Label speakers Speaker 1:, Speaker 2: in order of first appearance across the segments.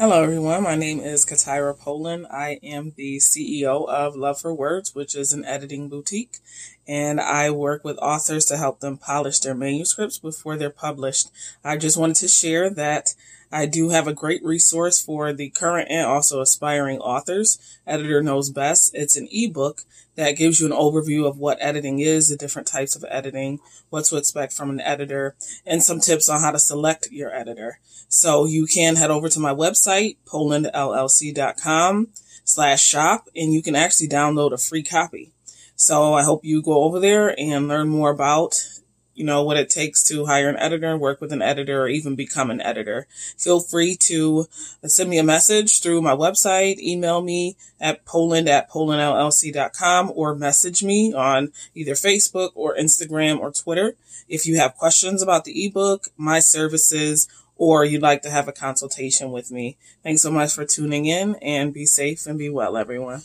Speaker 1: Hello, everyone. My name is Katira Polland. I am the CEO of Love for Words, which is an editing boutique, and I work with authors to help them polish their manuscripts before they're published. I just wanted to share that I do have a great resource for the current and also aspiring authors. Editor Knows Best. It's an ebook that gives you an overview of what editing is, the different types of editing, what to expect from an editor, and some tips on how to select your editor. So you can head over to my website, pollandllc.com slash shop, and you can actually download a free copy. So I hope you go over there and learn more about you know, what it takes to hire an editor, work with an editor, or even become an editor. Feel free to uh, send me a message through my website, email me at polland at pollandllc.com, or message me on either Facebook or Instagram or Twitter. If you have questions about the ebook, my services, or you'd like to have a consultation with me. Thanks so much for tuning in and be safe and be well, everyone.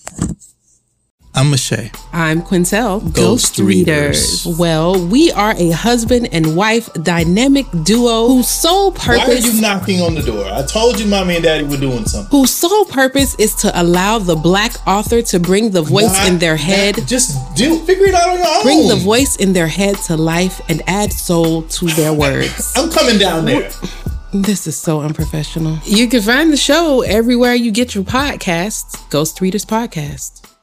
Speaker 2: I'm Mache.
Speaker 3: I'm Quintel.
Speaker 2: Ghost, Ghost Readers.
Speaker 3: Readers. Well, we are a husband and wife dynamic duo whose sole purpose. Why
Speaker 2: are you knocking on the door? I told you, mommy and daddy were doing something.
Speaker 3: Whose sole purpose is to allow the black author to bring the voice not, in their head.
Speaker 2: Just do figure it out on your own.
Speaker 3: Bring the voice in their head to life and add soul to their words.
Speaker 2: I'm coming down there.
Speaker 3: This is so unprofessional. You can find the show everywhere you get your podcasts. Ghost Readers Podcast.